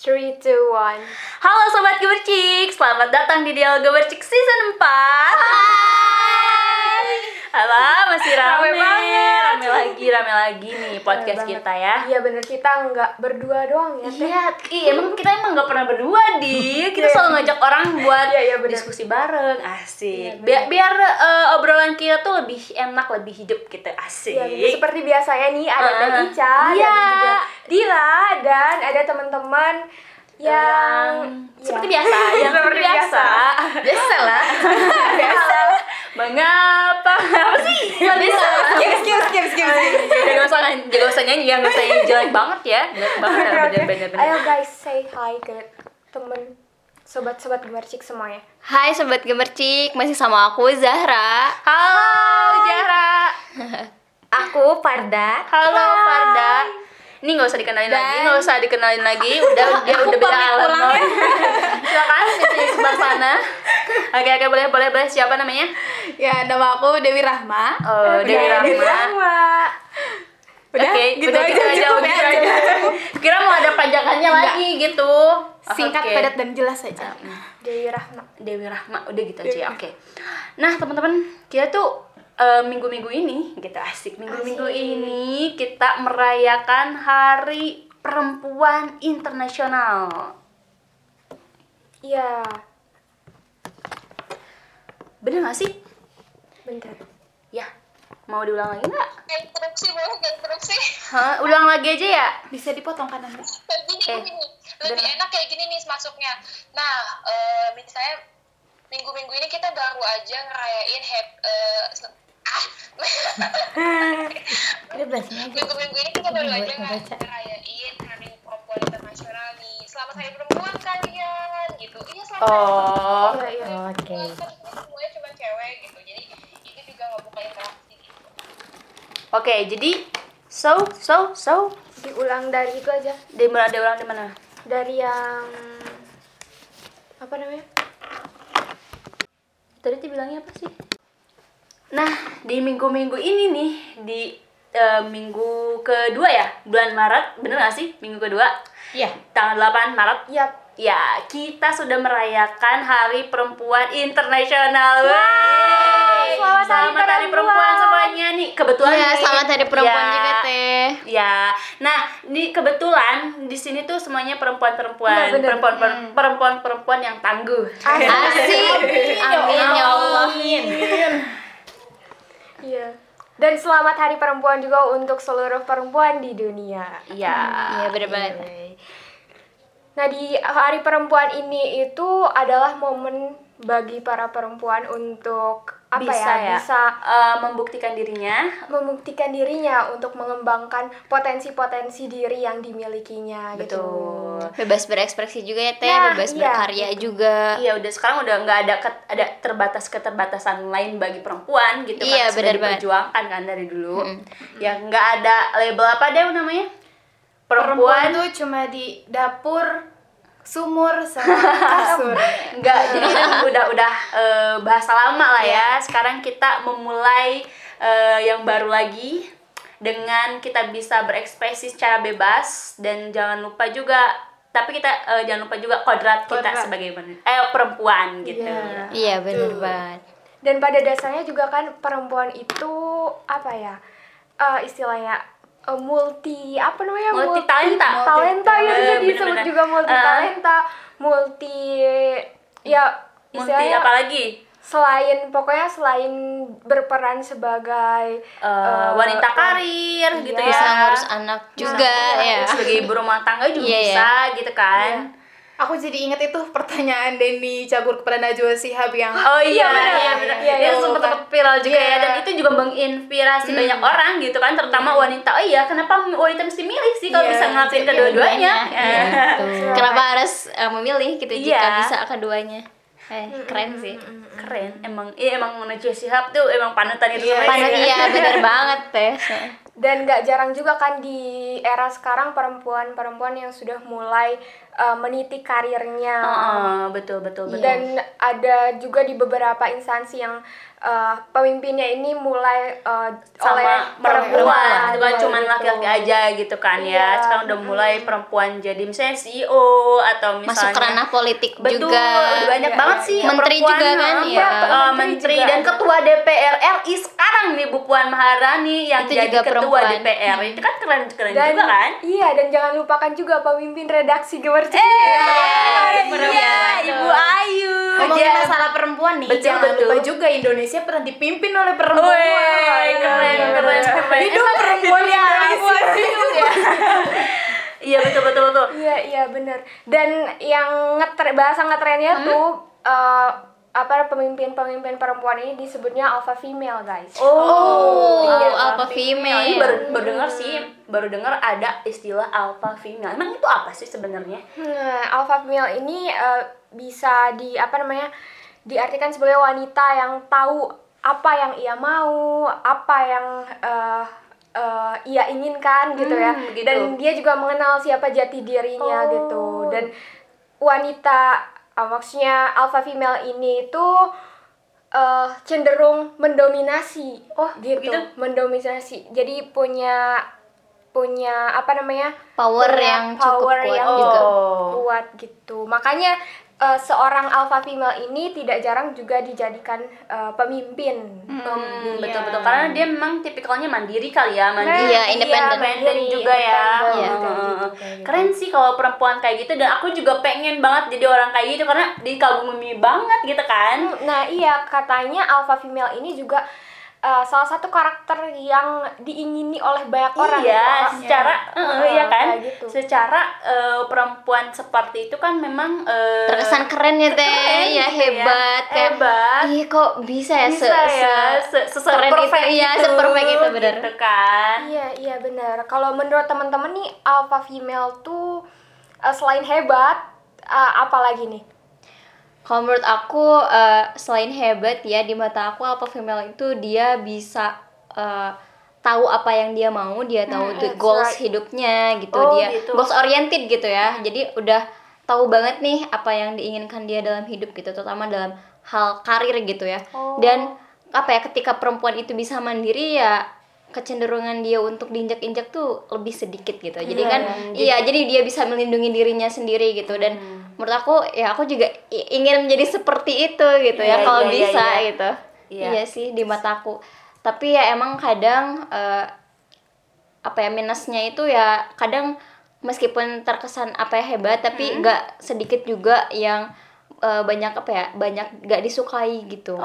Three, two, one. Halo Sobat Gemercik, selamat datang di Dialog Gemercik Season 4 Halo, masih rame, Rame banget. rame lagi, rame lagi nih podcast Banget. kita ya Iya bener kita nggak berdua doang ya. Teh. Iya, iya emang kita emang gak pernah berdua di Kita Iya. selalu ngajak orang buat Iya, iya, bener. diskusi bareng, asik Iya, bener. Biar, biar eh, obrolan kita tuh lebih enak, lebih hidup gitu, asik Iya, bener. seperti biasanya nih ada Teh Ah, Ica, iya. dan juga Dila dan ada teman-teman yang Yang seperti ya. biasa, yang seperti Seperti biasa Biasa lah. Biasa Mengapa? Apa sih? Gak bisa Skip, skip, skip, skip. Jangan gak usah, gak usah nyanyi, ya, gak usah nyanyi jelek banget ya Jelek banget, oke. bener-bener bener. Ayo guys, say hi ke temen sobat-sobat gemercik semuanya. Hai sobat gemercik, masih sama aku Zahra. Halo Jara Aku Parda. Halo Farda ini gak usah dikenalin lagi, Dan- gak usah dikenalin lagi, udah dia udah beda alam ya. Silakan di sebelah sana. Oke oke boleh boleh boleh siapa namanya? Ya, nama aku Dewi Rahma. Oh, Dewi Udah, Dewi Rahma. Rahma. Udah, Oke, gitu udah aja, gitu aja, cukup aja. aja. Kira mau ada panjangannya lagi gitu. Singkat, Oke. padat dan jelas saja. Dewi Rahma. Dewi Rahma udah gitu aja ya, oke nah teman-teman kita tuh eh, minggu-minggu ini gitu asik minggu-minggu ini kita merayakan Hari Perempuan Internasional. Iya, bener gak sih? Bentar. ya mau diulang lagi nggak? Kayak interupsi boleh kayak interupsi Hah, ulang lagi aja ya? Bisa dipotong kan nanti? kayak gini Eh, gini lebih bener. enak kayak gini nih masuknya. Nah eh misalnya minggu-minggu ini kita baru aja ngerayain eh, ah Udah belasin aja. minggu-minggu ini kita baru Buat aja ngebaca. ngera- ngerayain hari perempuan internasional nih selamat hari perempuan kalian gitu iya selamat hari oh Iya, iya. Oke. kan semuanya cuma cewek gitu jadi itu juga nggak buka interaksi gitu oke jadi so so so Diulang dari itu aja. di mana ada ulang di mana Dari yang apa namanya? Tadi dibilangnya apa sih? Nah, di minggu-minggu ini nih, di eh, minggu kedua ya, bulan Maret, bener gak sih? Minggu kedua, Iya. tanggal 8 Maret. Yap. Ya, kita sudah merayakan Hari Perempuan Internasional. Wey! Selamat Hari Selamat Hari Perempuan Perempuan. semuanya nih. Kebetulan Iya, nih, selamat hari perempuan ya, juga teh. Ya, nah di kebetulan di sini tuh semuanya perempuan-perempuan, Iya, bener. perempuan perempuan-perempuan yang tangguh. Asik. Amin ya Allah. Iya. Dan selamat Hari Perempuan juga untuk seluruh perempuan di dunia. Iya. Iya, bener banget. Nah, di Hari Perempuan ini itu adalah momen bagi para perempuan untuk apa bisa ya? ya, Bisa eh, membuktikan dirinya membuktikan dirinya untuk mengembangkan potensi-potensi diri yang dimilikinya gitu. Bebas berekspresi juga ya teh, Nah, bebas iya. berkarya juga. iya udah sekarang udah nggak ada ket- ada terbatas keterbatasan lain bagi perempuan gitu Iya, kan sudah benar diperjuangkan kan dari dulu yang nggak ada label apa deh namanya perempuan, tuh cuma di dapur, sumur, sama kasur. nggak jadi udah udah eh, bahasa lama lah ya sekarang kita memulai eh, yang baru lagi dengan kita bisa berekspresi secara bebas dan jangan lupa juga tapi kita eh, jangan lupa juga kodrat kita Kodrat. sebagai eh perempuan gitu Iya. Iya, bener banget. Dan pada dasarnya juga kan perempuan itu apa ya? eh, istilahnya eh, multi apa namanya? Multi talenta. talenta ya Eh, bisa disebut juga multi talenta, multi ya multi istilahnya apa lagi selain pokoknya selain berperan sebagai Eh, eh, wanita karir gitu iya. ya Bisa ngurus anak juga ya. sebagai ibu rumah tangga juga Iya, bisa gitu kan Aku jadi inget itu pertanyaan Denny Cagur kepada Najwa Shihab yang Oh iya, benar. iya, benar. Iya, iya, Itu sempat sempat viral juga ya Iya. dan itu juga menginspirasi banyak orang gitu kan, terutama wanita. Oh iya, kenapa wanita mesti milih sih kalau Iya, bisa ngelakuin iya, kedua-duanya? Iya, betul. Kenapa harus eh, memilih gitu jika Iya. bisa keduanya? Eh, keren sih. Keren, emang iya emang Najwa Shihab tuh emang panutan itu Iya. semua. Panas iya bener banget teh. dan nggak jarang juga kan di era sekarang perempuan-perempuan yang sudah mulai uh, meniti karirnya Heeh, betul betul betul. dan ada juga di beberapa instansi yang uh, pemimpinnya ini mulai uh, oleh sama perempuan, itu kan Iya, cuman gitu. laki-laki aja gitu kan ya. Iya, Sekarang udah mulai perempuan jadi misalnya CEO atau misalnya Masuk ranah politik Betul, juga. udah banyak Iya, banget iya. sih Menteri perempuan, juga kan, iya. eh, menteri Menteri juga dan ada. ketua DPR RI sekarang nih Bu Puan Maharani yang Itu jadi juga ketua perempuan. DPR. Itu kan keren keren dan juga kan? iya dan jangan lupakan juga pemimpin redaksi Gemercik Eh, iya. Ibu Ayu. Ngomongin masalah perempuan nih, Betul, jangan betul. lupa juga Indonesia pernah dipimpin oleh perempuan. Wih, keren, keren, keren. Hidup perempuan Iya, Indonesia. hidup ya. Iya betul betul betul. Iya iya benar. Dan yang ngetre bahasa ngetrennya Hmm? tuh eh, apa pemimpin-pemimpin perempuan ini disebutnya alpha female guys. Oh, Oh, iya, alpha female. Ini baru baru dengar sih, baru dengar ada istilah alpha female. Emang itu apa sih sebenarnya? Nah, alpha female ini eh, bisa di apa namanya? Diartikan sebagai wanita yang tahu apa yang ia mau, apa yang eh, eh, ia inginkan gitu ya. Hmm, begitu. Dan dia juga mengenal siapa jati dirinya Oh. gitu. Dan wanita eh, maksudnya alpha female ini itu eh, cenderung mendominasi. Oh, gitu. begitu? Mendominasi. Jadi punya punya apa namanya? Power punya yang cukup power kuat yang juga. kuat gitu. Makanya eh, seorang alpha female ini tidak jarang juga dijadikan eh, pemimpin. Hmm, Iya. betul betul karena dia memang tipikalnya mandiri kali ya, mandiri. Iya, independen. independen mandiri, juga ya. Iya. gitu, kayak gitu. Keren sih kalau perempuan kayak gitu dan aku juga pengen banget jadi orang kayak gitu karena dikagumi banget gitu kan. Nah iya katanya alpha female ini juga eh, salah satu karakter yang diingini oleh banyak orang. iya, gitu. secara Iya. eh, iya kan? Gitu. Secara eh, perempuan seperti itu kan memang eh, Terkesan keren ya teh, keren ya gitu hebat kayak Hebat. Ih kok bisa ya bisa se, ya se- se, se, keren itu, perfect iya, se-perfect itu, bener. gitu kan Iya iya benar. Kalau menurut teman-teman nih alpha female tuh eh, selain hebat eh, apa lagi nih? Kalau menurut aku eh, selain hebat ya di mata aku alpha female itu dia bisa eh, tahu apa yang dia mau, dia tahu that's goals right. hidupnya gitu, Oh, dia gitu. goals oriented gitu ya. Jadi udah tahu banget nih apa yang diinginkan dia dalam hidup gitu, terutama dalam hal karir gitu ya. Oh. Dan apa ya ketika perempuan itu bisa mandiri ya kecenderungan dia untuk diinjak-injak tuh lebih sedikit gitu. Jadi kan iya, jadi dia bisa melindungi dirinya sendiri gitu dan menurut aku ya aku juga ingin menjadi seperti itu gitu Iya, ya kalau iya, iya, bisa iya. gitu. Iya. Iya. sih di mataku. Tapi ya emang kadang eh, apa ya minusnya itu ya kadang meskipun terkesan apa ya hebat tapi nggak sedikit juga yang eh, banyak apa ya banyak nggak disukai gitu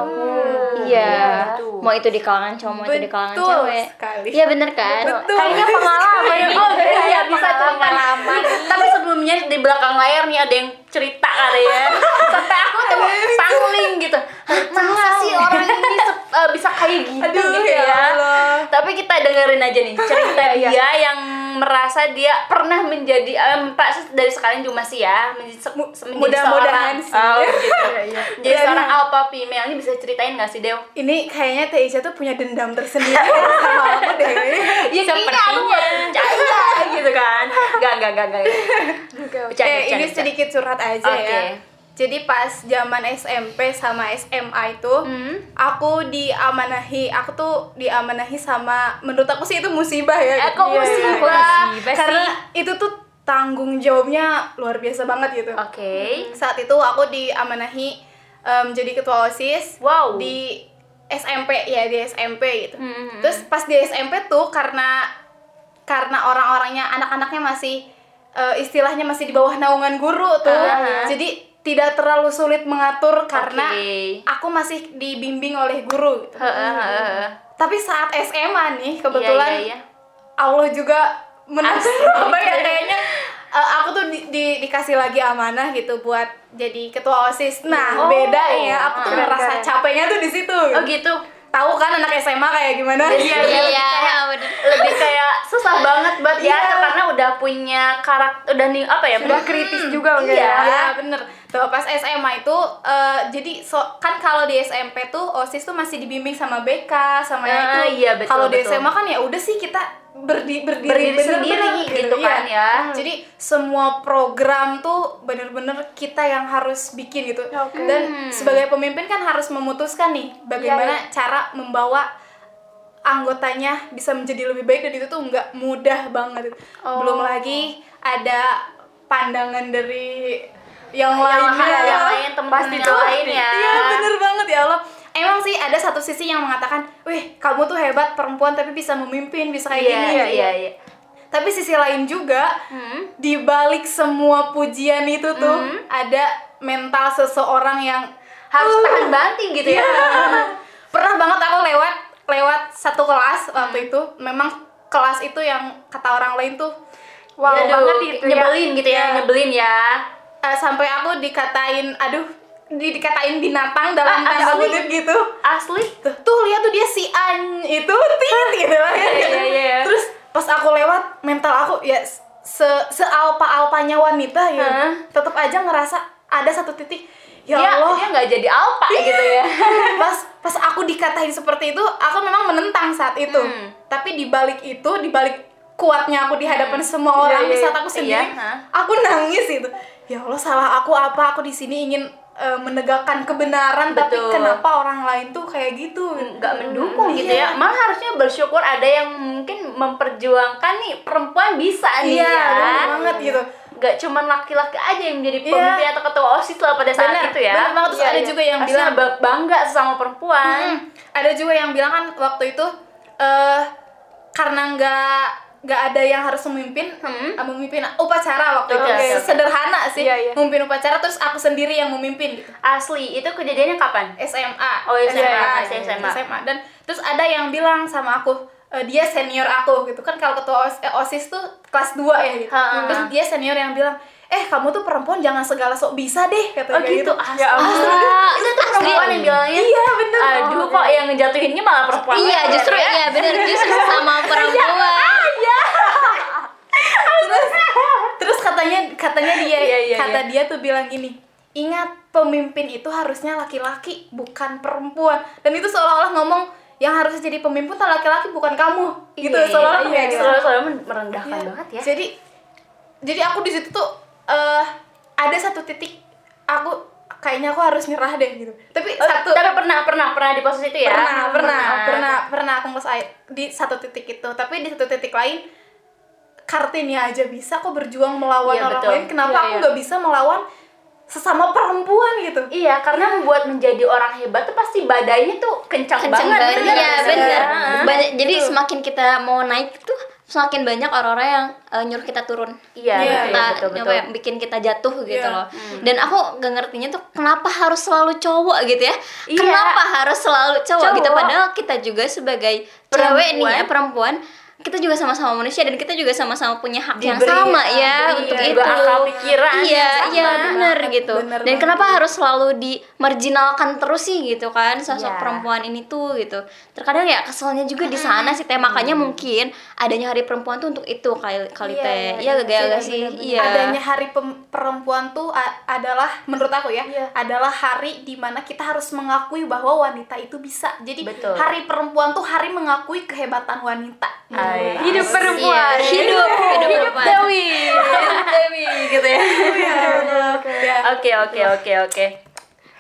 iya gitu. mau itu di kalangan cowok mau itu di kalangan Betul cewek iya bener kan Betul. Kayaknya pengalaman. Oh, iya, Kayaknya bisa pengalaman. Tapi sebelumnya di belakang layar nih ada yang cerita kali ya. Sampai aku tuh pangling gitu. "Hah, Masa sih orang ini eh, bisa kayak gitu Aduh, gitu ya ya. Allah. Tapi kita dengerin aja nih cerita dia yang merasa dia pernah menjadi pak dari sekarang juga masih ya menjadi, se- menjadi mudah-mudahan seorang sih. oh, gitu. Jadi Dan- seorang alpha female ini bisa ceritain gak sih Dew? Ini kayaknya Teh Isha tuh punya dendam tersendiri sama aku deh. Ya kayaknya aku gitu kan. Gak, gak, gak, gak. Bercanda, Oke, bercanda, Eh, ini sedikit curhat aja Oke. ya. Jadi pas zaman SMP sama SMA itu, Hmm. aku diamanahi, aku tuh diamanahi sama, menurut aku sih itu musibah ya. Eh, kok Iya, musibah? Musibah sih. Karena itu tuh tanggung jawabnya luar biasa banget gitu. Oke. Saat itu aku diamanahi em, jadi ketua OSIS Wow. di SMP ya di SMP gitu. Hmm. Terus pas di SMP tuh karena karena orang-orangnya anak-anaknya masih eh, istilahnya masih di bawah naungan guru tuh. Ah. Jadi tidak terlalu sulit mengatur karena Oke. aku masih dibimbing oleh guru gitu. Heeh. Tapi saat SMA nih kebetulan Iya, iya, iya. Allah juga menasih apa ya kayaknya eh, aku tuh di, di- dikasih lagi amanah gitu buat jadi ketua OSIS. Nah, Oh. beda ya. Aku tuh keren. capeknya tuh di situ. Oh gitu. Tahu kan anak SMA kayak gimana? Iya, iya iya. bener. Lebih kayak susah banget buat Iya. ya karena udah punya karakter udah nih apa ya? Udah hmm, kritis juga mungkin iya. ya. Bener Tuh pas SMA itu eh, Jadi so, kan kalau di SMP tuh OSIS tuh masih dibimbing sama BK Sama Ah, itu iya, Kalau di. SMA kan ya udah sih kita berdi, berdiri, Berdiri bener-bener sendiri gitu kan ya. jadi semua program tuh bener-bener kita yang harus bikin gitu. Oke. dan sebagai pemimpin kan harus memutuskan nih bagaimana cara membawa anggotanya bisa menjadi lebih baik. Dan itu tuh nggak mudah banget. Belum lagi ada pandangan dari yang Yang lainnya lain, yang lain, Pasti yang lain ya. iya bener banget ya Allah emang sih ada satu sisi yang mengatakan wih kamu tuh hebat perempuan tapi bisa memimpin bisa kayak Iya, gini iya, iya, iya. tapi sisi lain juga Hmm. di balik semua pujian itu tuh ada mental seseorang yang Harus Uh, tahan banting gitu ya. iya. pernah banget aku lewat lewat satu kelas waktu itu memang kelas itu yang kata orang lain tuh Wow Aduh, banget itu ya. nyebelin gitu ya, Iya. nyebelin ya. eh, sampai aku dikatain aduh dikatain binatang dalam Ah, tanda kutip gitu Asli. tuh, tuh lihat tuh dia si an itu tit gitu lah ya. Iya, iya, iya. terus pas aku lewat mental aku ya se sealpa alpanya wanita ya Hah? tetap aja ngerasa ada satu titik ya dia Allah dia nggak jadi alpa gitu ya. pas pas aku dikatain seperti itu aku memang menentang saat itu Hmm. tapi di balik itu di balik kuatnya aku di hadapan semua orang Iya, di iya, saat aku iya. sendiri Iya, hah? aku nangis itu ya Allah salah aku apa aku di sini ingin eh, menegakkan kebenaran tapi Betul. kenapa orang lain tuh kayak gitu nggak mendukung gitu Iya. ya malah harusnya bersyukur ada yang mungkin memperjuangkan nih perempuan bisa nih iya ya bener banget gitu nggak cuma laki-laki aja yang menjadi Iya. pemimpin atau ketua osis lah pada saat Bener, itu ya bener banget. Terus Iya, ada iya. juga yang Harusnya bilang- ba- bangga sama perempuan Hmm, ada juga yang bilang kan waktu itu eh karena nggak nggak ada yang harus memimpin Hmm. eh, memimpin upacara waktu itu. Oke. sederhana sih Iya, iya. memimpin upacara terus aku sendiri yang memimpin gitu. Asli itu kejadiannya kapan? SMA Oh, SMA, masih iya, SMA. dan terus ada yang bilang sama aku eh, dia senior aku gitu. Kan kalau ketua OS- eh, osis tuh kelas 2 ya gitu. Ha. terus dia senior yang bilang eh kamu tuh perempuan jangan segala sok bisa deh oh katanya kayak gitu? Ya ampun. Ah, itu tuh perempuan yang bilangnya? Iya bener. Aduh kok yang ngejatuhinnya malah perempuan iya banget justru ya. iya benar justru sama perempuan terus terus katanya katanya dia Iya, iya, kata dia tuh bilang gini ingat pemimpin itu harusnya laki-laki bukan perempuan. Dan itu seolah-olah ngomong yang harus jadi pemimpin tuh laki-laki bukan kamu. Gitu Iya, iya, seolah-olah iya, selalu selalu merendahkan Iya. banget ya. Jadi jadi aku di situ tuh eh ada satu titik aku kayaknya aku harus nyerah deh gitu. Tapi Oh, satu tapi pernah pernah pernah di posisi itu ya? Pernah pernah pernah. pernah aku ngeles air di satu titik itu. Tapi di satu titik lain kartini aja bisa kok berjuang melawan Iya, orang betul. lain kenapa Iya, aku iya. nggak bisa melawan sesama perempuan gitu Iya, karena membuat menjadi orang hebat tuh pasti badainya tuh kencang, kenceng banget. banget ya bener Heeh. banyak jadi semakin kita mau naik tuh semakin banyak orang-orang yang eh, nyuruh kita turun Iya, Iya, betul, kita betul, apa betul. ya, bikin kita jatuh gitu Iya. loh dan aku gak ngertinya tuh kenapa harus selalu cowok gitu ya Iya. kenapa harus selalu cowok, gitu Cowok. padahal kita juga sebagai cewek nih ya Perempuan. Kita juga sama-sama manusia dan kita juga sama-sama punya hak yang Diberi- sama ya diberi untuk juga itu. akal pikiran iya yang iya benar gitu. Bener dan banget. kenapa harus selalu dimarginalkan terus sih gitu kan sosok Iya. perempuan ini tuh gitu. Terkadang ya keselnya juga di sana sih teh. Makanya mungkin adanya hari perempuan tuh untuk itu kali kali Iya, teh. iya, iya gak iya, gak sih? iya. Adanya hari perempuan tuh adalah menurut aku ya Iya. adalah hari di mana kita harus mengakui bahwa wanita itu bisa. Jadi Betul. hari perempuan tuh hari mengakui kehebatan wanita Ay. Hidup perempuan. Iya, hidup hidup perempuan Dewi, Dewi gitu ya. Ya. Oke, oke, oke, oke.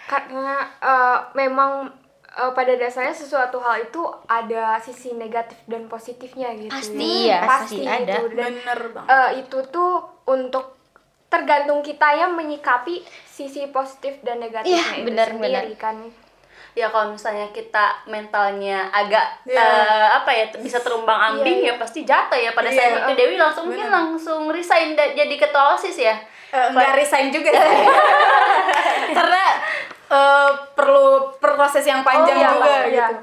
karena eh, memang eh, pada dasarnya sesuatu hal itu ada sisi negatif dan positifnya gitu Pasti, iya, pasti ada. itu. dan bener banget eh, itu tuh untuk tergantung kita yang menyikapi sisi positif dan negatifnya Iya, itu benar, sendiri kan Ya kalau misalnya kita mentalnya agak Iya. eh, apa ya bisa terumbang ambing Iya, ya pasti jatuh ya pada Iya, saat itu Dewi langsung mungkin bener. langsung resign jadi ketua OSIS ya. Eh, nggak resign juga karena eh, perlu proses yang Oh, panjang iya, juga iya. gitu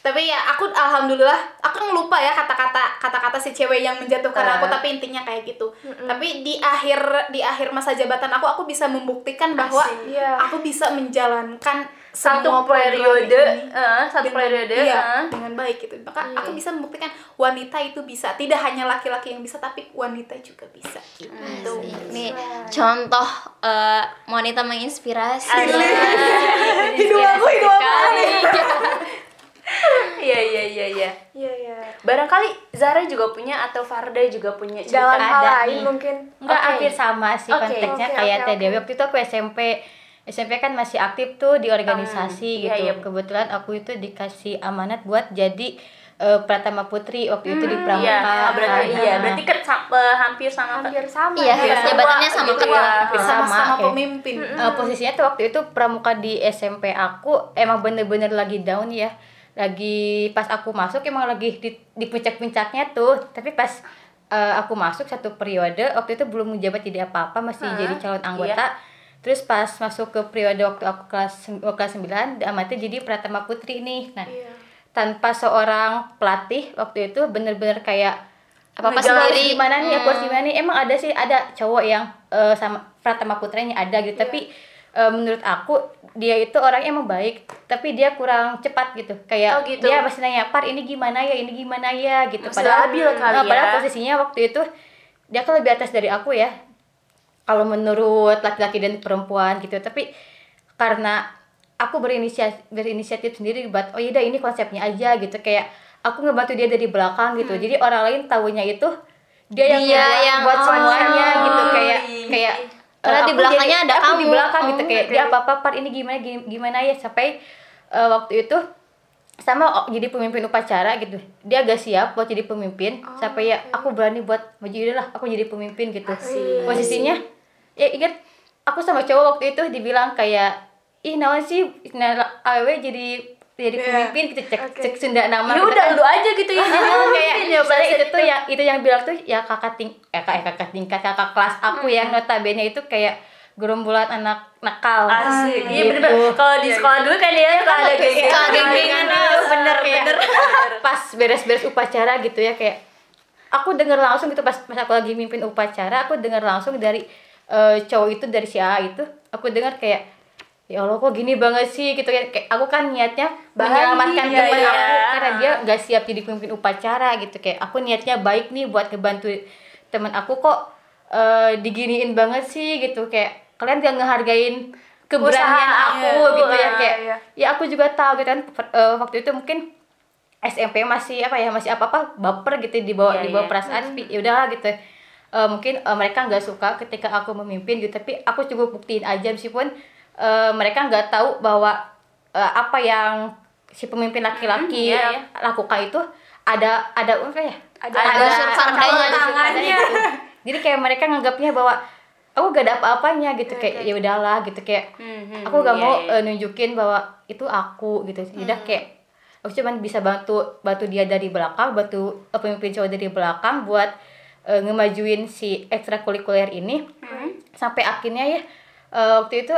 tapi ya aku alhamdulillah aku ngelupa ya kata-kata kata-kata si cewek yang menjatuhkan Ah. aku tapi intinya kayak gitu tapi di akhir di akhir masa jabatan aku aku bisa membuktikan bahwa Iya. aku bisa menjalankan Satu periode, ini eh, satu dengan- periode, iya, eh. dengan baik gitu maka Iya. aku bisa membuktikan wanita itu bisa tidak hanya laki-laki yang bisa tapi wanita juga bisa gitu Nih contoh eh, wanita menginspirasi. Hidup aku hidup aku. Iya iya iya iya. Iya iya. Barangkali Zara juga punya atau Farda juga punya cerita Dalam hal ada lain nih. mungkin. Enggak Oke. hampir sama sih Oke. konteksnya Oke, kayak Teh oke. Dewi. Waktu itu aku SMP SMP kan masih aktif tuh di organisasi Hmm, gitu. iya, iya. Kebetulan aku itu dikasih amanat buat jadi eh, Pratama Putri waktu itu di Pramuka. Iya, berarti kan. iya, berarti kan sam- eh, hampir sama Hampir sama. Iya, ya. jabatannya sama gitu ketua. ya. Hampir sama, sama-sama kayak- pemimpin Eh, posisinya tuh waktu itu pramuka di SMP aku emang bener-bener lagi down ya lagi pas aku masuk emang lagi di, di puncak-puncaknya tuh tapi pas eh, aku masuk satu periode waktu itu belum menjabat jadi apa-apa masih Hah? jadi calon anggota terus pas masuk ke periode waktu aku kelas sem- kelas 9 amatnya jadi pratama putri nih nah Iya. tanpa seorang pelatih waktu itu bener-bener kayak Apa-apa Ngejalan sendiri. gimana nih aku harus Hmm. gimana nih emang ada sih ada cowok yang eh, sama Pratama Putranya ada gitu tapi eh, menurut aku dia itu orang emang baik tapi dia kurang cepat gitu. Kayak Oh, gitu. dia masih nanya par ini gimana ya? Ini gimana ya? gitu. Masih labil kali eh, padahal ya. posisinya waktu itu dia kan lebih atas dari aku ya. Kalau menurut laki-laki dan perempuan gitu. Tapi karena aku berinisiatif berinisiatif sendiri buat oh yaudah ini konsepnya aja gitu. Kayak aku ngebantu dia dari belakang gitu. Jadi orang lain tahunya itu dia yang Dia yang- buat oh, semuanya gitu. kayak iya. kayak Karena eh, di belakangnya jadi- ada aku di kamu. belakang gitu Oh, kayak dia apa apa par ini gimana gim- gimana ya? Sampai eh, waktu itu sama oh, jadi pemimpin upacara gitu. Dia agak siap buat jadi pemimpin. Sampai ya aku berani buat maju lah aku jadi pemimpin gitu. Asik. posisinya ya ingat aku sama cowok waktu itu dibilang kayak ih nawan sih nah, aw jadi jadi Iya. pemimpin gitu cek Oke. cek sunda nama Ya gitu udah kan. lu aja gitu ya. jadi kayak ya misalnya bahasa itu tuh ya itu yang bilang tuh ya kakak ting eh kak eh, kakak tingkat kakak kelas aku yang notabene itu kayak gerombolan anak nakal Asik. Iya Gitu. bener-bener. Kalau di sekolah dulu kan ya suka ada geng-gengan. Geng-gengan gitu, bener bener pas beres-beres upacara gitu ya kayak aku denger langsung gitu pas pas aku lagi mimpin upacara aku denger langsung dari eh, cowok itu dari si A itu aku dengar kayak ya Allah kok gini banget sih? Gitu ya kayak aku kan niatnya menyelamatkan iya, teman iya. aku karena dia gak siap jadi pemimpin upacara gitu. Kayak aku niatnya baik nih buat ngebantu teman aku kok eh, diginiin banget sih gitu. Kayak kalian gak ngehargain keberanian Usaha aku aku, gitu ya. Ah, kayak iya. ya aku juga tahu gitu kan eh, waktu itu mungkin SMP masih apa ya masih apa apa baper gitu di bawah Iya, di bawah iya. perasaan. Tapi ya udahlah gitu. Eh, mungkin eh, mereka nggak suka ketika aku memimpin gitu. Tapi aku cukup buktiin aja meskipun eh, mereka nggak tahu bahwa eh, apa yang si pemimpin laki-laki Hmm, iya, iya. lakukan itu ada ada apa ya? Ada- ada partainya gitu. jadi kayak mereka nganggapnya bahwa aku gak ada apa-apanya gitu. Kayak ya udahlah gitu. Kayak Hmm, hmm, aku gak iya, mau iya. eh, nunjukin bahwa itu aku gitu. Udah kayak aku cuman bisa bantu bantu dia dari belakang bantu pemimpin cowok dari belakang buat eh, ngemajuin si ekstrakurikuler ini. Sampai akhirnya ya eh, waktu itu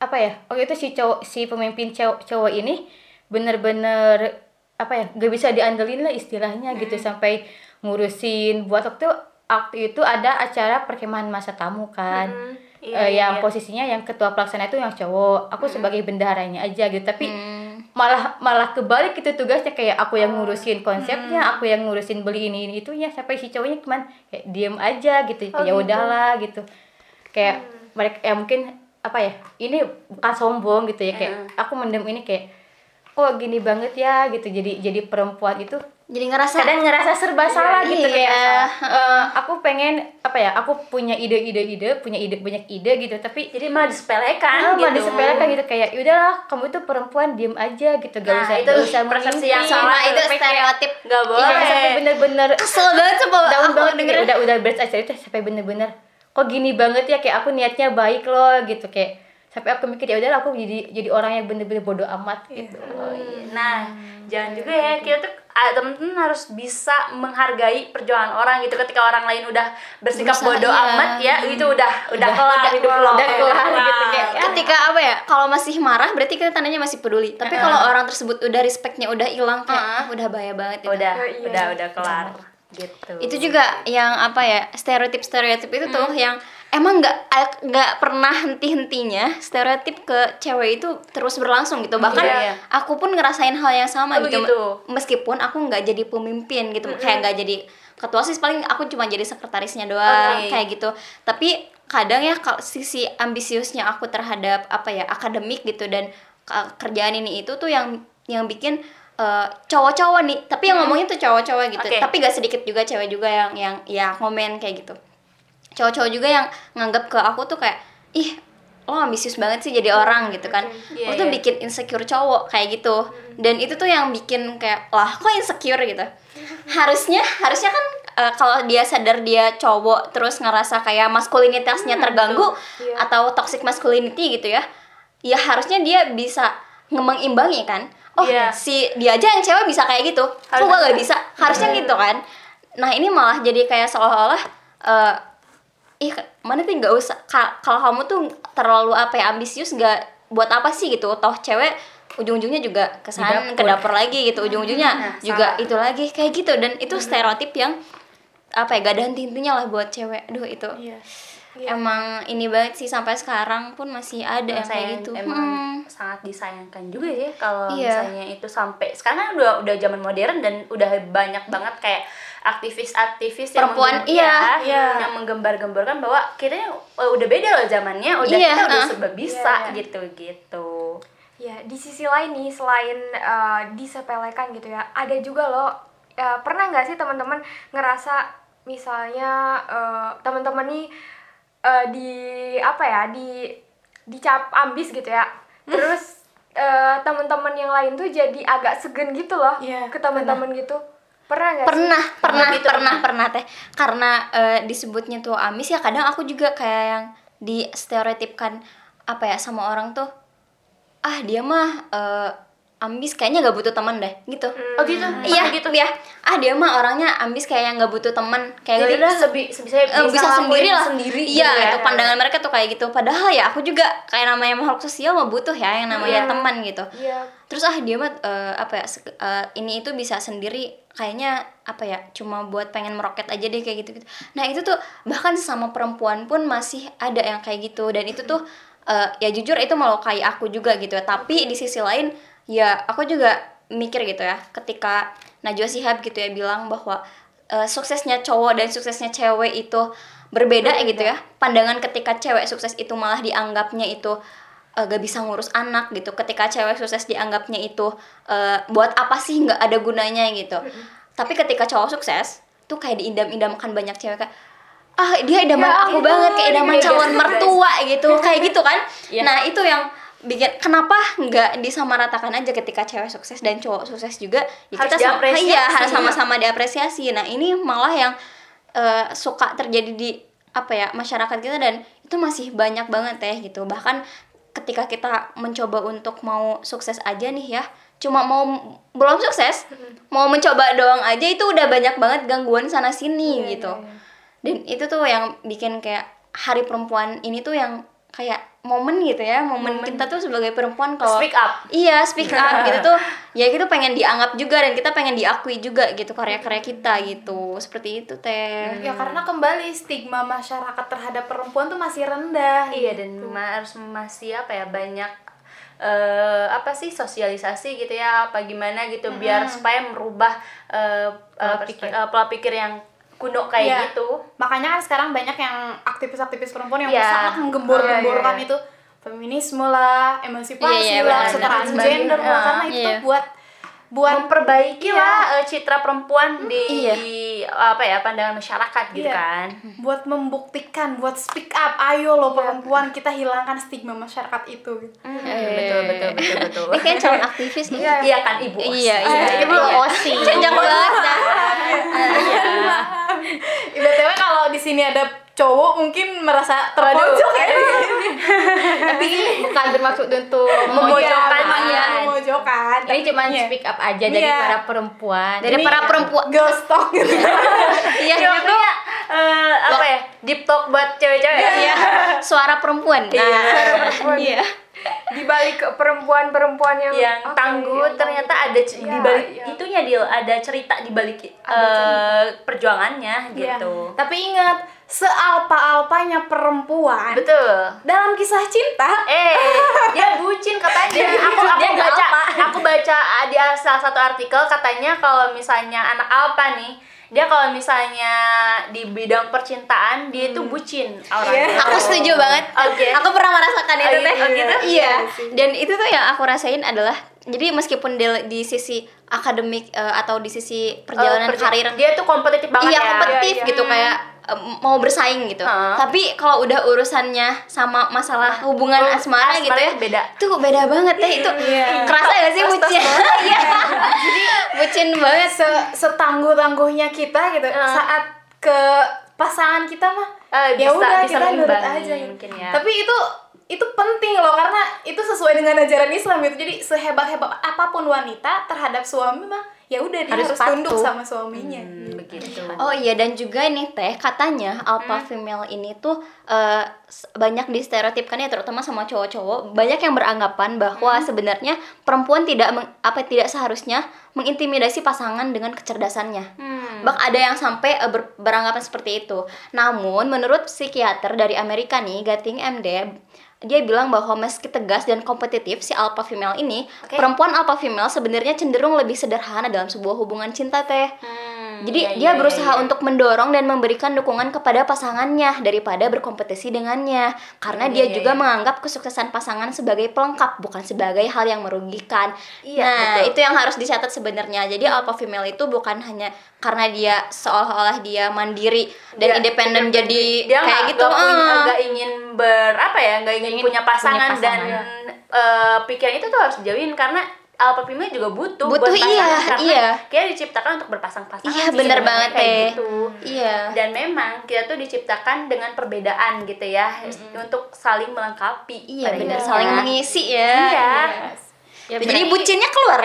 apa ya waktu itu si cowok si pemimpin cowok, cowok ini bener-bener apa ya gak bisa diandelin lah istilahnya gitu sampai ngurusin buat waktu waktu itu ada acara perkemahan masa tamu kan Iya, Eh, iya, yang iya. posisinya yang ketua pelaksana itu yang cowok aku sebagai bendaharanya aja gitu tapi Hmm. malah malah kebalik gitu tugasnya kayak aku yang ngurusin Hmm. konsepnya aku yang ngurusin beli ini ini itunya sampai si cowoknya cuman kayak diem aja gitu Oh, ya gitu. udahlah gitu kayak Hmm. mereka ya mungkin apa ya ini bukan sombong gitu ya kayak Hmm. aku mendem ini kayak kok gini banget ya gitu jadi jadi perempuan itu jadi ngerasa kadang ngerasa serba salah gitu iya. kayak eh, aku pengen apa ya aku punya ide-ide ide punya ide banyak ide gitu tapi Jadi malah disepelekan ah, gitu. malah disepelekan gitu kayak yaudahlah kamu itu perempuan diem aja gitu gak Nah, usah itu gak usah persepsi yang salah Nah, itu stereotip Gak iya boleh. sampai bener-bener kesel banget denger gitu. udah udah beres acara itu sampai bener-bener kok gini banget ya kayak aku niatnya baik loh gitu kayak sampai aku mikir ya udahlah aku jadi jadi orang yang bener-bener bodoh amat gitu Oh, iya. Nah, jangan juga ya kita tuh ah, temen-temen harus bisa menghargai perjuangan orang gitu ketika orang lain udah bersikap Berusaha, bodoh iya. amat ya itu udah udah kelar udah hidup lo Udah kelar gitu, kayak, ya. ketika apa ya kalau masih marah berarti kita tandanya masih peduli tapi kalau orang tersebut udah respectnya udah hilang kayak Heeh. "Ah, udah bahaya banget itu. udah Oh, iya. udah udah kelar gitu. Itu juga yang apa ya stereotip stereotip itu tuh yang emang nggak nggak pernah henti hentinya stereotip ke cewek itu terus berlangsung gitu. Bahkan Iya, iya. aku pun ngerasain hal yang sama Oh, gitu. begitu. meskipun aku nggak jadi pemimpin gitu. Kayak nggak jadi ketua sis paling aku cuma jadi sekretarisnya doang Oke. kayak gitu. Tapi kadang ya kalau sisi ambisiusnya aku terhadap apa ya akademik gitu dan ke- kerjaan ini itu tuh yang yang bikin eh, cowok-cowok nih tapi yang ngomongin tuh cowok-cowok gitu. Oke. tapi gak sedikit juga cewek juga yang yang ya komen kayak gitu. Cowok-cowok juga yang nganggap ke aku tuh kayak ih lo ambisius banget sih jadi orang gitu kan. Iya, lo tuh iya. bikin insecure cowok kayak gitu. Dan itu tuh yang bikin kayak lah kok insecure? gitu. Harusnya harusnya kan eh, kalau dia sadar dia cowok terus ngerasa kayak maskulinitasnya terganggu atau toxic masculinity gitu ya ya harusnya dia bisa ngemengimbangi kan oh Iya. si dia aja yang cewek bisa kayak gitu. Kok gua gak bisa? Harusnya gitu kan. Nah ini malah jadi kayak seolah-olah eh, ih mana tuh nggak usah ka- kalau kamu tuh terlalu apa ya ambisius nggak buat apa sih gitu. Toh cewek ujung-ujungnya juga kesan ke dapur lagi gitu. Ujung-ujungnya Nah, juga salah. itu lagi kayak gitu. Dan itu stereotip yang apa ya gak ada henti-hentinya lah buat cewek. Aduh itu Iya. emang ini banget sih sampai sekarang pun masih ada yang kayak gitu emang Hmm. sangat disayangkan juga sih kalau Iya. misalnya itu sampai sekarang kan udah udah zaman modern dan udah banyak banget kayak aktivis-aktivis yang Perempuan, menggem- iya. ya, Iya. yang menggembar-gemborkan bahwa kita uh, udah beda loh zamannya udah Iya, kita udah ah. serba bisa Iya, iya. gitu gitu Ya, di sisi lain nih selain eh, disepelekan gitu ya, ada juga loh eh, pernah nggak sih teman-teman ngerasa misalnya eh, teman-teman nih eh, di apa ya di dicap ambis gitu ya, terus eh, teman-teman yang lain tuh jadi agak segen gitu loh Iya, ke teman-teman gitu, pernah nggak sih? pernah pernah gitu, pernah pernah. teh. Karena eh, disebutnya tuh amis ya kadang aku juga kayak yang di stereotipkan apa ya sama orang tuh ah dia mah eh, ambis kayaknya gak butuh teman deh gitu. Oh gitu? Iya gitu. ya ah dia mah orangnya ambis kayak yang gak butuh teman. Kayak jadi udah sebi, sebisa Eh, bisa, ngelakuin sendiri lah. sendiri iya gitu ya. itu pandangan mereka tuh kayak gitu. Padahal ya aku juga kayak namanya makhluk sosial mah butuh ya yang namanya teman gitu. Iya. terus ah dia mah eh, apa ya eh, ini itu bisa sendiri. Kayaknya apa ya cuma buat pengen meroket aja deh kayak gitu gitu nah itu tuh bahkan sama perempuan pun masih ada yang kayak gitu. Dan itu tuh eh, ya jujur itu melukai aku juga gitu. Ya tapi di sisi lain ya aku juga mikir gitu ya ketika Najwa Shihab gitu ya bilang bahwa eh, suksesnya cowok dan suksesnya cewek itu berbeda ya gitu ya. Pandangan ketika cewek sukses itu malah dianggapnya itu eh, gak bisa ngurus anak gitu. Ketika cewek sukses dianggapnya itu eh, buat apa sih nggak ada gunanya gitu. Tapi ketika cowok sukses tuh kayak diidam-idamkan banyak cewek kayak ah dia idaman Ya aku ampun, banget kayak idaman iya, calon iya. mertua gitu. Kayak gitu kan. Iya. nah itu yang bikin kenapa nggak disamaratakan aja ketika cewek sukses dan cowok sukses juga? Ya Harus kita sama, diapresiasi. iya harus sama-sama diapresiasi. Nah ini malah yang eh, suka terjadi di apa ya masyarakat kita dan itu masih banyak banget ya gitu. Bahkan ketika kita mencoba untuk mau sukses aja nih ya cuma mau belum sukses mau mencoba doang aja itu udah banyak banget gangguan sana sini Iya, gitu dan itu tuh yang bikin kayak hari perempuan ini tuh yang kayak momen gitu ya momen, kita tuh sebagai perempuan kalau Speak up. iya speak up gitu tuh ya gitu pengen dianggap juga dan kita pengen diakui juga gitu karya-karya kita gitu seperti itu teh Ya karena kembali stigma masyarakat terhadap perempuan tuh masih rendah. Iya dan ma- harus masih apa ya banyak eh apa sih sosialisasi gitu ya apa gimana gitu biar supaya merubah eh, Pola pers- pikir. eh, pola pikir yang kuno kayak Iya. gitu. Makanya kan sekarang banyak yang aktivis-aktivis perempuan yang Iya. sangat menggembor-gemborkan Iya, iya, itu feminisme lah, emansipasi Iya, iya, lah, kesetaraan gender lah, Iya. karena itu Iya. buat buat memperbaiki Iya. lah eh, citra perempuan di Iya. apa ya pandangan masyarakat gitu Iya. kan. buat membuktikan, buat speak up, ayo loh perempuan kita hilangkan stigma masyarakat itu. Hmm, betul betul betul betul. ini kayak calon aktivis nih Iya kan ibu. iya iya Ibu OSI. Cocok banget dah. BTW kalau di sini ada cowok mungkin merasa terpojok ya. Tapi bukan bermaksud untuk Memojokkan, Iya, iya. memojokkan. Ini cuma Iya. speak up aja dari Iya. para perempuan. dari Ini para perempuan girl talk gitu. iya Iya makanya eh, apa ya deep talk buat cewek-cewek. iya suara perempuan nah iya Di balik perempuan-perempuan yang yang apa tangguh ya, yang ternyata tangguh. ada Iya, di balik iya. itunya deal ada cerita di balik eh, perjuangannya Iya. gitu Tapi ingat, sealpa-alpanya perempuan betul dalam kisah cinta eh dia bucin katanya aku aku Dia baca alpa. aku baca di salah satu artikel katanya kalau misalnya anak alpa nih dia kalau misalnya di bidang percintaan dia itu bucin orangnya. Aku setuju banget. Oke. Aku pernah merasakan itu Oh, teh. gitu? Oh, gitu? Iya. Dan itu tuh yang aku rasain adalah jadi meskipun di, di sisi akademik eh, atau di sisi perjalanan perja- karir dia tuh kompetitif banget iya ya. kompetitif Iya, iya. gitu kayak eh, mau bersaing gitu. Heeh. Tapi kalau udah urusannya sama masalah hubungan Oh, asmara, asmara gitu ya. itu beda. Tuh beda banget teh itu. Kerasa gak sih bucin? Iya. Jadi bucin banget. Se setangguh-tangguhnya kita gitu Ah. saat ke pasangan kita mah Eh, ya bisa- udah bisa kita nurut aja gitu. mungkin ya. Tapi itu itu penting loh karena itu sesuai dengan ajaran Islam gitu. Jadi sehebat-hebat apa pun wanita terhadap suami mah ya udah dia Harus harus, tunduk patuh. sama suaminya. Hmm, begitu. Oh iya dan juga nih teh katanya alpha female ini tuh s- banyak distereotipkan ya terutama sama cowok-cowok banyak yang beranggapan bahwa sebenarnya perempuan tidak meng- apa tidak seharusnya mengintimidasi pasangan dengan kecerdasannya. Bak ada yang sampai eh, ber- beranggapan seperti itu. Namun menurut psikiater dari Amerika nih Gating MD dia bilang bahwa meski tegas dan kompetitif si alpha female ini, perempuan alpha female sebenarnya cenderung lebih sederhana dalam sebuah hubungan cinta teh. Jadi iya, dia iya, berusaha iya. untuk mendorong dan memberikan dukungan kepada pasangannya daripada berkompetisi dengannya. Karena Iya, dia iya, juga iya. menganggap kesuksesan pasangan sebagai pelengkap bukan sebagai hal yang merugikan. Iya, nah, betul. itu yang harus dicatat sebenarnya. Jadi alpha female itu bukan hanya karena dia seolah-olah dia mandiri dan Dia independen jadi dia kayak nggak- gitu. nggak punya- ah. ingin ber apa ya nggak ingin, Ingin punya pasangan, punya dan pasangan. eh, pikiran itu tuh harus dijauhin karena alpha female juga butuh Butuh, buat iya, pasangan karena iya. kita diciptakan untuk berpasang-pasangan Iya, sih bener banget, kayak Teh. gitu Iya. dan memang kita tuh diciptakan dengan perbedaan gitu ya untuk saling melengkapi Iya intinya. saling mengisi ya. iya Ya, Jadi berarti- bucinnya keluar.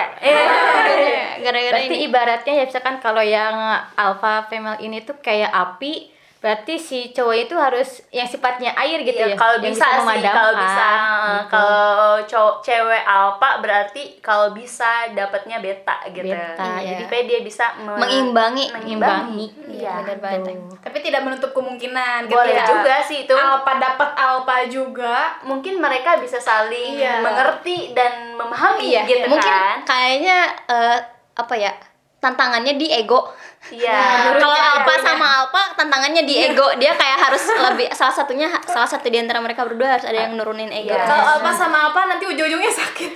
Gara-gara Berarti ini. ibaratnya ya misalkan kalau yang alpha female ini tuh kayak api, berarti si cowok itu harus yang sifatnya air gitu Iya, ya. kalau yang bisa, sih kalau bisa gitu. kalau cowok cewek alpha berarti kalau bisa dapatnya beta gitu Beta, Iya. jadi kayak dia bisa me- Mengimbangi. Mengimbangi. iya bener banget. Tapi tidak menutup kemungkinan boleh ketika juga sih itu Alpa dapat alpa juga. mungkin mereka bisa saling Iya. mengerti dan memahami Iya, gitu mungkin kan kayaknya eh, apa ya? Tantangannya di ego. Iya Kalau Alpa sama Alpa tantangannya di ego. Dia kayak harus lebih salah satunya salah satu di antara mereka berdua harus ada yang nurunin ego. Iya. Kalau alpa sama alpa nanti ujung-ujungnya sakit.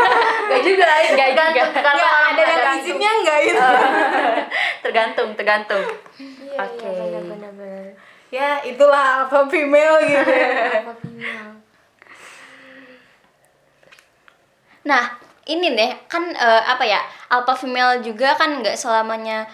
Gak juga tergantung juga. tergantung ya, orang ada yang izinnya enggak itu. tergantung tergantung Iya, Oke. iya, benar-benar. ya, itulah alpha female gitu. Alpha female. Nah, ini deh kan eh, apa ya? Alpha female juga kan nggak selamanya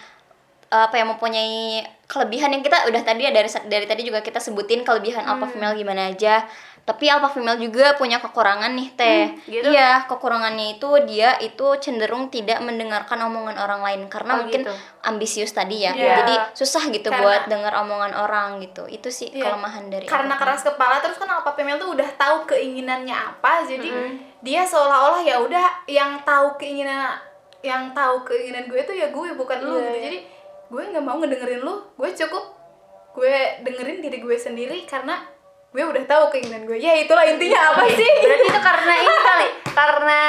apa ya mempunyai kelebihan yang kita udah tadi ya dari dari tadi juga kita sebutin kelebihan alpha female gimana aja. Tapi alpha female juga punya kekurangan nih teh. gitu? Iya, kekurangannya itu dia itu cenderung tidak mendengarkan omongan orang lain karena Oh, mungkin gitu. ambisius tadi ya. Iya. Jadi susah gitu Karena- buat dengar omongan orang gitu. Itu sih Iya. kelemahan dari Karena alpha keras kepala terus kan alpha female tuh udah tahu keinginannya apa, jadi dia seolah-olah ya udah yang tahu keinginan yang tahu keinginan gue tuh ya gue bukan lu Iya, gitu. iya. Jadi gue nggak mau ngedengerin lu, gue cukup gue dengerin diri gue sendiri karena gue udah tahu keinginan gue. Ya itulah intinya apa sih? berarti itu karena ini kali karena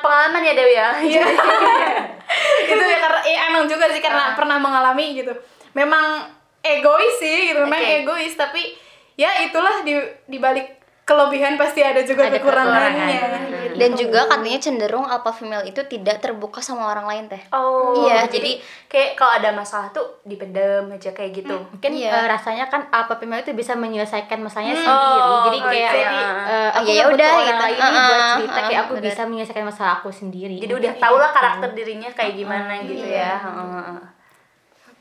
pengalaman ya Dewi ya Iya. itu ya karena ya emang juga sih karena pernah mengalami gitu. Memang egois sih gitu, memang Oke. egois tapi ya itulah di di balik kelebihan pasti ada juga Ada kekurangannya. kekurangan. gitu. Dan juga katanya cenderung alpha female itu tidak terbuka sama orang lain teh. Oh, Iya, jadi kayak kalau ada masalah tuh dipendem aja kayak gitu. Mungkin Iya. eh, rasanya kan alpha female itu bisa menyelesaikan masalahnya Hmm. sendiri. Oh, Jadi kayak ya. eh, Oh, aku ya nggak butuh udah, orang gitu. lain nih buat Ah, cerita ah, kayak aku bener. bisa menyelesaikan masalah aku sendiri. Jadi udah tau lah karakter dirinya kayak gimana gitu Iya. ya. Heeh.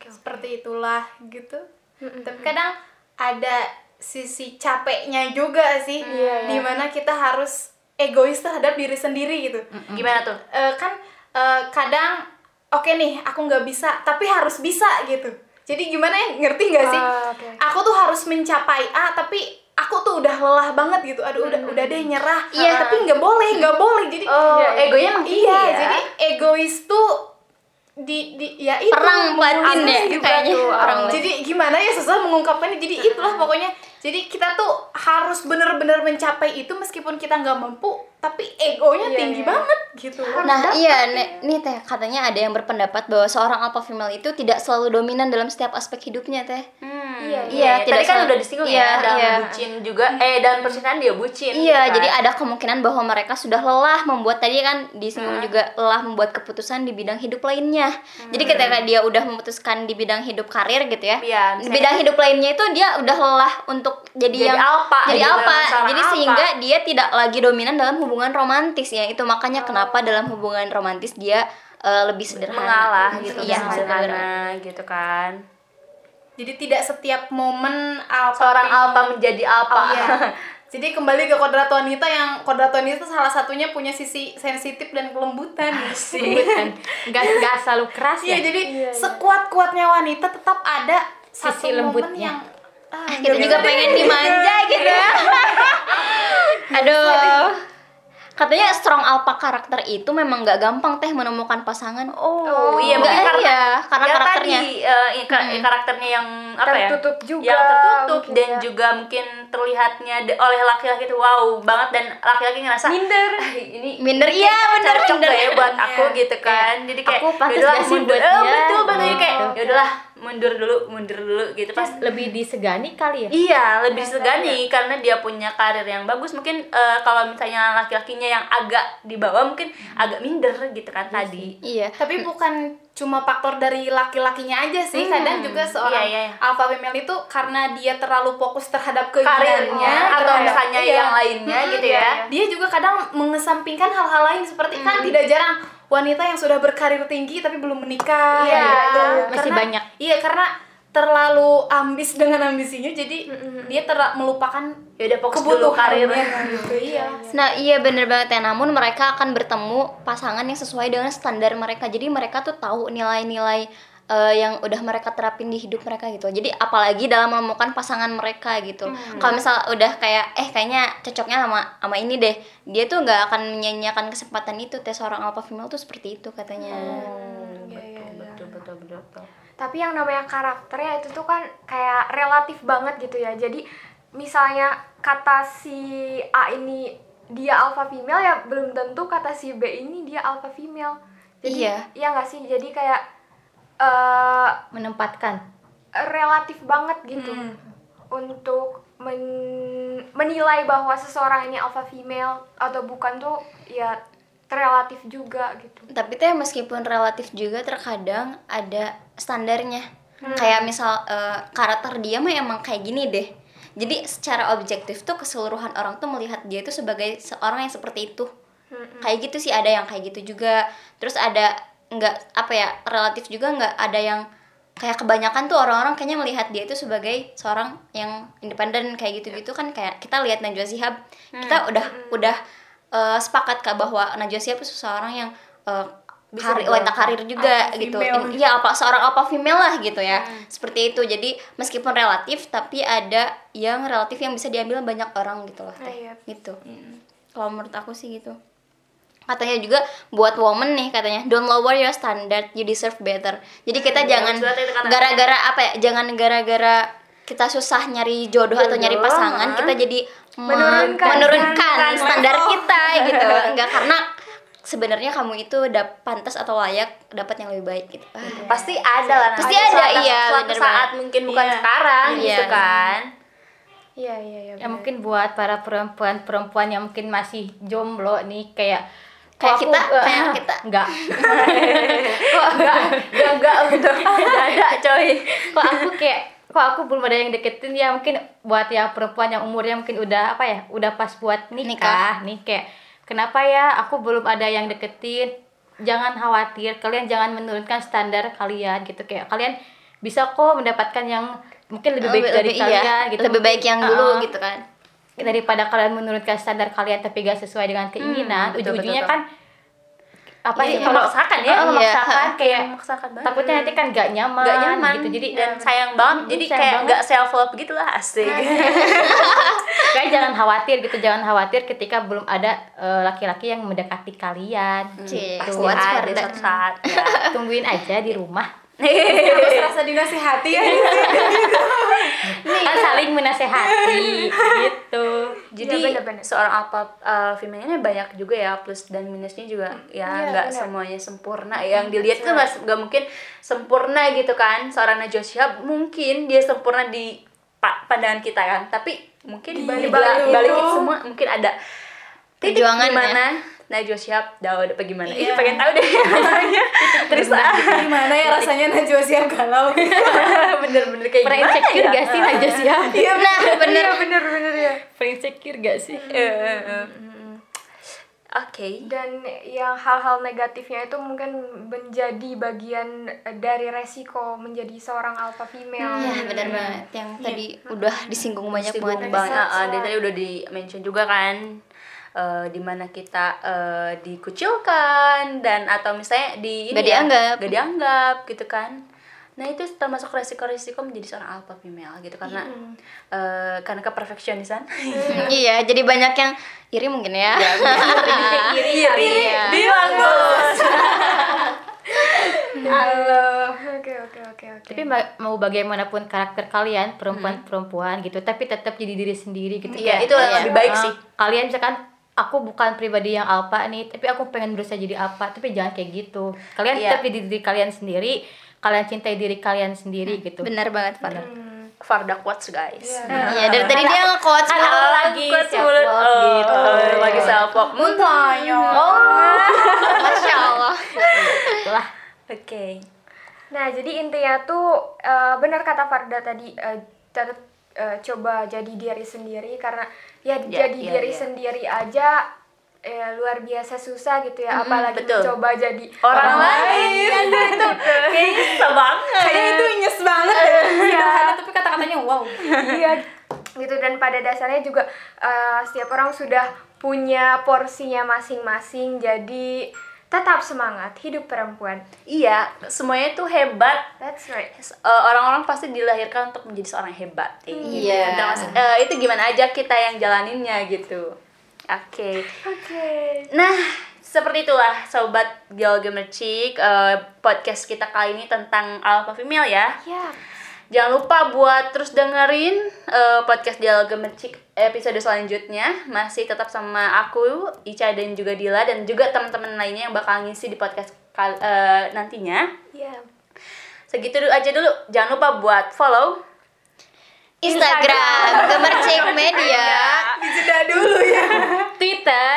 Seperti itulah gitu. Tapi kadang ada sisi capeknya juga sih, iya. di mana kita harus egois terhadap diri sendiri gitu. Gimana tuh? Eh, kan eh, kadang oke nih aku nggak bisa, tapi harus bisa gitu. Jadi gimana ya ngerti nggak sih? Ah, oke. Aku tuh harus mencapai A, tapi aku tuh udah lelah banget gitu. Aduh udah udah deh nyerah. Iya. Tapi nggak boleh, nggak boleh. Jadi Oh, iya. egonya emang iya, ya. jadi egois tuh di di ya itu Perang batin ya kayaknya. tuh. Perang jadi gimana ya susah mengungkapkannya jadi itulah pokoknya Jadi kita tuh harus bener-bener mencapai itu meskipun kita nggak mampu, tapi egonya Iya, tinggi iya. banget gitu. Nah, iya, nih, nih teh katanya ada yang berpendapat bahwa seorang alpha female itu tidak selalu dominan dalam setiap aspek hidupnya teh. Hmm, Iya, iya, Tadi tidak kan udah disinggung iya, ya dalam iya. bucin juga eh dalam percintaan dia bucin. Iya, gitu jadi kan. ada kemungkinan bahwa mereka sudah lelah membuat tadi kan disinggung juga lelah membuat keputusan di bidang hidup lainnya. Jadi ketika dia udah memutuskan di bidang hidup karir gitu ya, Iya, di bidang hidup lainnya itu dia udah lelah untuk jadi, Jadi yang alpha jadi gitu, seorang Jadi alpha. sehingga dia tidak lagi dominan dalam hubungan romantis ya. Itu makanya kenapa dalam hubungan romantis dia eh, lebih sederhana. mengalah gitu Iya, sederhana sederhana. gitu kan. Jadi tidak setiap momen alpha Seorang female- alpha menjadi alpha. Iya. Jadi kembali ke kodrat wanita yang kodrat wanita itu salah satunya punya sisi sensitif dan kelembutan sih. kan nggak nggak selalu keras Iya, ya jadi sekuat-kuatnya wanita tetap ada satu Sisi momen lembutnya. yang ah, Kita juga pengen dimanja gitu ya. Aduh. Katanya strong alpha karakter itu memang nggak gampang teh menemukan pasangan. Oh, iya Nggak, mungkin karena iya, karena ya karakternya. tadi eh, i- ka- karakternya yang apa ya? Tertutup juga, Yang tertutup mungkin dan ya. juga mungkin terlihatnya oleh laki-laki itu wow banget dan laki-laki ngerasa Minder. "Ah, ini Minder iya bener cocok minder. ya buat aku gitu kan jadi kayak aku pantas "Yaudahlah, gak sih mundur." buat dia? betul betul kayak Gitu. ya udahlah mundur dulu mundur dulu gitu pas lebih disegani kali ya Iya, lebih segani karena dia punya karir yang bagus. Mungkin eh, kalau misalnya laki-lakinya yang agak di bawah mungkin agak minder gitu kan tadi. Iya. tapi bukan cuma faktor dari laki-lakinya aja sih kadang juga seorang Iya, iya, iya. alpha female itu karena dia terlalu fokus terhadap Karirnya keinginannya atau terhadap- misalnya iya. yang lainnya Mm-mm, gitu iya, ya. iya. dia juga kadang mengesampingkan hal-hal lain seperti kan tidak jarang wanita yang sudah berkarir tinggi tapi belum menikah Iya, gitu. masih Karena- banyak. iya karena terlalu ambis dengan ambisinya jadi dia ter melupakan Ya udah fokus dulu karir. kebutuhannya gitu iya Nah iya bener banget ya Namun mereka akan bertemu pasangan yang sesuai dengan standar mereka Jadi mereka tuh tahu nilai-nilai eh, yang udah mereka terapin di hidup mereka gitu. Jadi apalagi dalam menemukan pasangan mereka gitu. Kalau misal udah kayak eh kayaknya cocoknya sama sama ini deh. Dia tuh nggak akan menyanyiakan kesempatan itu. Tes seorang alpha female tuh seperti itu katanya. Betul betul betul. betul. tapi yang namanya karakternya itu tuh kan kayak relatif banget gitu ya. Jadi misalnya kata si A ini dia alpha female ya belum tentu kata si B ini dia alpha female. Jadi Iya. iya nggak sih? Jadi kayak eh menempatkan relatif banget gitu untuk men- menilai bahwa seseorang ini alpha female atau bukan tuh ya relatif juga gitu Tapi teh meskipun relatif juga terkadang ada standarnya. Kayak misal eh, karakter dia mah emang kayak gini deh. Jadi secara objektif tuh keseluruhan orang tuh melihat dia itu sebagai seorang yang seperti itu. Kayak gitu sih ada yang kayak gitu juga. Terus ada nggak apa ya relatif juga nggak ada yang kayak kebanyakan tuh orang-orang kayaknya melihat dia itu sebagai seorang yang independen kayak gitu-gitu kan kayak kita lihat Najwa Shihab kita udah udah eh, sepakat kak bahwa Najwa Shihab itu seseorang yang eh, karir, wanita karir juga Alpha gitu. female. iya apa seorang apa female lah gitu ya. Seperti itu. Jadi meskipun relatif tapi ada yang relatif yang bisa diambil banyak orang gitu loh teh. Iya. gitu. Kalau menurut aku sih gitu katanya juga buat woman nih katanya don't lower your standard you deserve better jadi kita jangan itu kata-kata. gara-gara apa ya jangan gara-gara kita susah nyari jodoh, atau nyari pasangan kita jadi me- Menurunkan menurunkan standar. kita gitu enggak karena sebenarnya kamu itu dap pantas atau layak dapat yang lebih baik gitu Ah. Pasti ada lah Pasti ada, suatu- iya, Suatu bener saat banget. mungkin bukan Iya. sekarang Iya. gitu kan. iya iya iya ya mungkin buat para perempuan-perempuan yang mungkin masih jomblo nih kayak Kayak kok kita, aku- kayak kita. enggak. Kok enggak enggak enggak udah enggak ada coy. kok aku kayak kok aku belum ada yang deketin ya mungkin buat yang perempuan yang umurnya mungkin udah apa ya udah pas buat nikah, nih kayak kenapa ya aku belum ada yang deketin. Jangan khawatir kalian jangan menurunkan standar kalian gitu. Kayak kalian bisa kok mendapatkan yang mungkin lebih baik Lebih- dari lebih- kalian iya, gitu. lebih baik yang dulu Uh-uh. gitu kan daripada kalian menurunkan standar kalian tapi gak sesuai dengan keinginan betul, ujung-ujungnya kan apa Iya, sih kalau memaksakan ya. Uh, memaksakan Iya. kayak Memaksakan banget. takutnya nanti kan gak nyaman, Gak nyaman gitu jadi dan sayang banget jadi sayang kayak banget. nggak self love gitu lah asik Kalian jangan khawatir gitu, jangan khawatir ketika belum ada eh, laki-laki yang mendekati kalian. Gitu. kuat ada suatu saat ya. Tungguin aja di rumah. Harus rasa dinasihati ya. kan saling menasehati gitu Jadi Iya, bener-bener. seorang alpha uh, female ini banyak juga ya plus dan minusnya juga ya Iya, nggak bener. semuanya sempurna. Yang dilihat tuh nggak nggak mungkin sempurna gitu kan. Seorang Najwa Shihab mungkin dia sempurna di pa- pandangan kita kan, tapi mungkin di balik balik, balik itu semua mungkin ada titik Perjuangan di ya. mana Najwa Shihab Daud apa gimana? Iya. pengen tahu deh. Terus Gimana ya rasanya Najwa siap galau? bener-bener kayak pernah gimana insecure ya? gak sih Najwa Shihab Iya nah bener bener-bener ya. pernah insecure gak sih Eh, eh, eh, mm. Oke. dan yang hal-hal negatifnya itu mungkin menjadi bagian dari resiko menjadi seorang alpha female. ya bener banget yang tadi udah disinggung banyak Singgung banget banget. Bisa, Ah, ah, tadi udah di mention juga kan eh di mana kita eh, dikucilkan dan atau misalnya di ini Gak ya, dianggap. gak dianggap gitu kan. Nah itu termasuk resiko-resiko menjadi seorang alpha female gitu karena eh, karena keperfeksionisan iya. Jadi banyak yang iri mungkin ya. Iri iri bilang bos. Halo. Oke oke oke oke. tapi ma- mau bagaimanapun karakter kalian perempuan-perempuan gitu tapi tetap jadi diri sendiri gitu Iya, Kayak, itu lebih baik eh, sih. kalian misalkan aku bukan pribadi yang alpha nih tapi aku pengen berusaha jadi apa tapi jangan kayak gitu kalian Iya. tetap jadi diri kalian sendiri kalian cintai diri kalian sendiri gitu benar banget Farah Farda quotes guys iya dari tadi dia nge-quotes Ada mulu. lagi Quotes self mulut. love Oh, gitu. oh, lagi self love Tanya. masya allah Itulah. oke Nah, jadi intinya tuh eh, benar kata Farda tadi eh, tetap eh, coba jadi diri sendiri karena ya, Ya, jadi iya, diri iya. sendiri aja eh, luar biasa susah gitu ya, apalagi betul. coba jadi orang lain itu kayaknya susah banget Kayaknya itu nyes banget ya. Sederhana tapi kata-katanya wow. iya gitu dan pada dasarnya juga eh, setiap orang sudah punya porsinya masing-masing jadi tetap semangat hidup perempuan Iya, semuanya itu hebat. that's right Eh, orang-orang pasti dilahirkan untuk menjadi seorang hebat. Iya. Dan mas- eh, itu gimana aja kita yang jalaninnya gitu. Oke. oke Nah, seperti itulah sobat Girl Gemercik eh, podcast kita kali ini tentang alpha female ya. ya Jangan lupa buat terus dengerin eh, podcast Dialog Gemercik episode selanjutnya. Masih tetap sama aku, Ica dan juga Dila dan juga teman-teman lainnya yang bakal ngisi di podcast kal- eh, nantinya. ya Segitu dulu aja dulu. Jangan lupa buat follow Instagram Gemercik Media Dijeda dulu ya. Twitter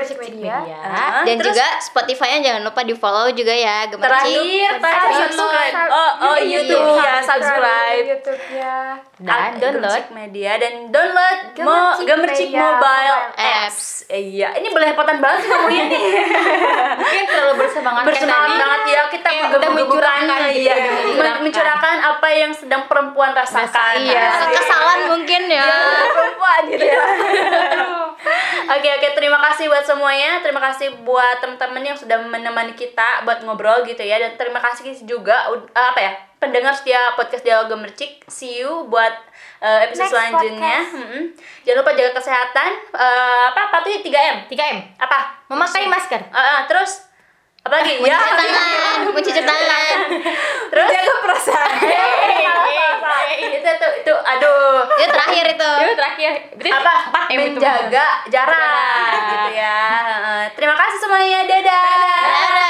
gue bersik media media Ah, dan terus juga Spotify-nya jangan lupa di follow juga ya Gemercik terakhir Ah, subscribe. YouTube. Oh, oh Iya, YouTube iya. ya, subscribe. YouTube-nya. dan Ah, download Gemercik Media dan download mo Gemercik Gemercik Media Mobile Apps. Eh, Iya, ini belepotan banget ngomongnya nih. mungkin terlalu bersemangat bersemangat banget ya kita menggebu- udah mencurahkan iya. Men- mencurahkan. apa yang sedang perempuan rasakan Iya. Nah, kekesalan mungkin ya perempuan gitu ya oke oke terima kasih buat semuanya. Terima kasih buat teman-teman yang sudah menemani kita buat ngobrol gitu ya. Dan terima kasih juga eh, apa ya pendengar setia podcast dialog gemercik. See you buat eh, episode Next selanjutnya. podcast. Mm-mm. jangan lupa jaga kesehatan. Eh, apa patuhi 3M 3M apa? Memakai masker. Eh, eh, terus apa lagi ya. tangan mencuci tangan. Terus? Jaga perasaan. Itu tuh itu aduh. Itu terakhir itu. Itu terakhir. Berarti apa? 4M itu menjaga jarak. Gitu ya. Heeh. terima kasih semuanya. Dadah